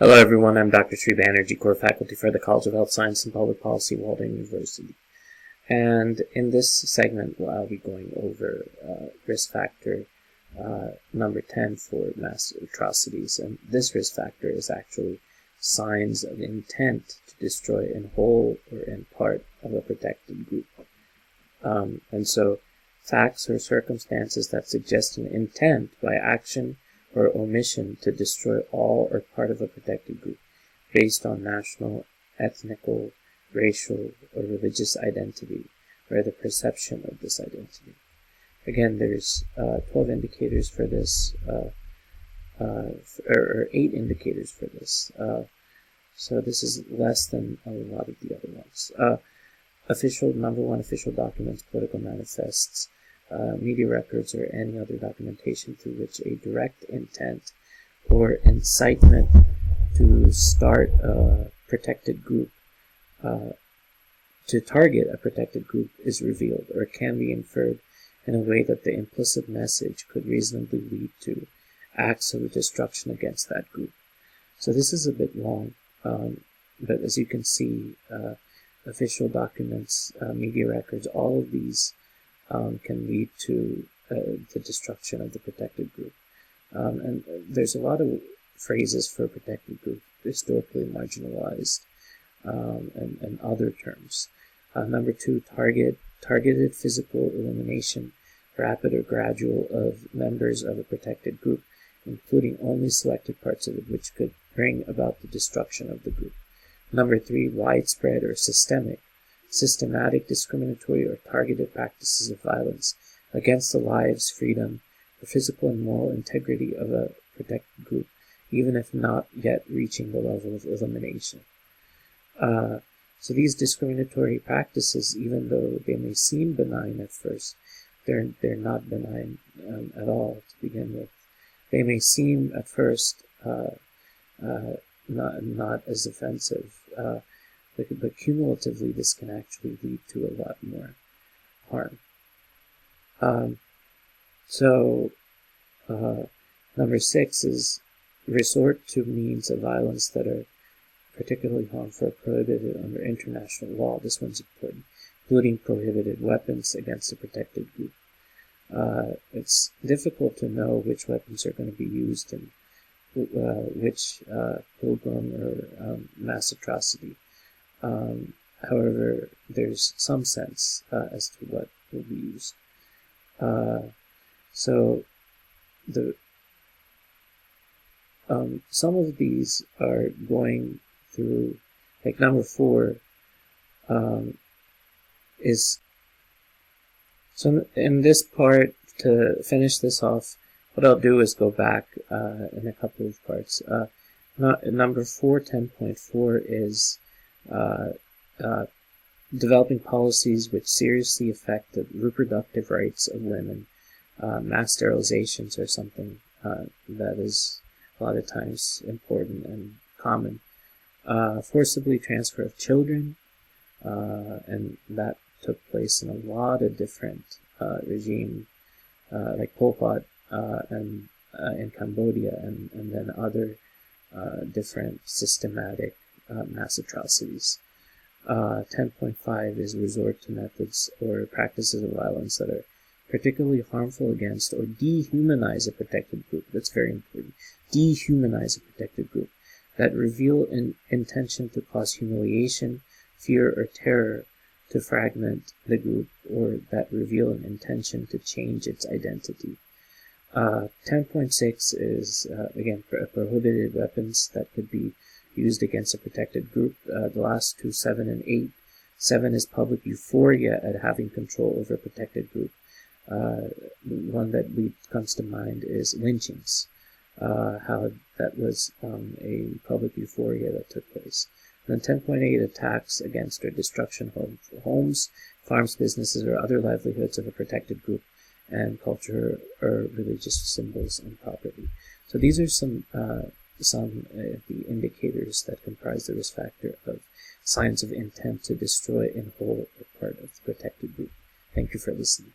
Hello everyone, I'm Dr. Sri Banerjee, core faculty for the College of Health Science and Public Policy, Walden University. And in this segment, I'll be going over uh, risk factor uh, number 10 for mass atrocities. And this risk factor is actually signs of intent to destroy in whole or in part of a protected group. Um, and so facts or circumstances that suggest an intent by action or omission to destroy all or part of a protected group based on national, ethnical, racial, or religious identity or the perception of this identity. Again, there's uh, 12 indicators for this, uh, uh, or, or, 8 indicators for this. Uh, so this is less than a lot of the other ones. Uh, official, number one, official documents, political manifests, uh, media records, or any other documentation through which a direct intent or incitement to start a protected group, uh, to target a protected group is revealed or can be inferred in a way that the implicit message could reasonably lead to acts of destruction against that group. So this is a bit long, um, but as you can see, uh, official documents, uh, media records, all of these um, can lead to uh, the destruction of the protected group. Um, and there's a lot of phrases for protected group, historically marginalized, um, and, and other terms. Uh, number two, target, targeted physical elimination, rapid or gradual, of members of a protected group, including only selected parts of it which could bring about the destruction of the group. Number three, widespread or systemic, systematic, discriminatory, or targeted practices of violence against the lives, freedom, or physical and moral integrity of a protected group, even if not yet reaching the level of elimination. Uh, so these discriminatory practices, even though they may seem benign at first, they're they're not benign um, at all to begin with. They may seem at first uh, uh, not not as offensive, uh, but, cumulatively, this can actually lead to a lot more harm. Um, so, uh, number six is resort to means of violence that are particularly harmful or prohibited under international law. This one's important, including prohibited weapons against a protected group. Uh, it's difficult to know which weapons are going to be used in uh, which uh, pogrom or um, mass atrocity. Um, however, there's some sense uh, as to what will be used. Uh, so the um, some of these are going through, like number four, um, is so in this part to finish this off. What I'll do is go back uh, in a couple of parts. Uh, not, number 410.4 is developing policies which seriously affect the reproductive rights of women. Uh, mass sterilizations are something uh, that is a lot of times important and common. Uh, forcibly transfer of children, uh, and that took place in a lot of different regimes, like Pol Pot and in Cambodia, and, and then other different systematic uh, mass atrocities. Uh, 10.5 is resort to methods or practices of violence that are particularly harmful against or dehumanize a protected group. That's very important. Dehumanize a protected group that reveal an intention to cause humiliation, fear, or terror to fragment the group, or that reveal an intention to change its identity. Uh, 10.6 is, uh, again, prohibited weapons that could be used against a protected group. Uh, the last two, 7 and 8. 7 is public euphoria at having control over a protected group. Uh, one that lead, comes to mind is lynchings, uh, how that was um, a public euphoria that took place. And then 10.8 attacks against or destruction of homes, farms, businesses, or other livelihoods of a protected group and culture or religious symbols and property. So these are some uh, some of the indicators that comprise the risk factor of signs of intent to destroy in whole or part of the protected group. Thank you for listening.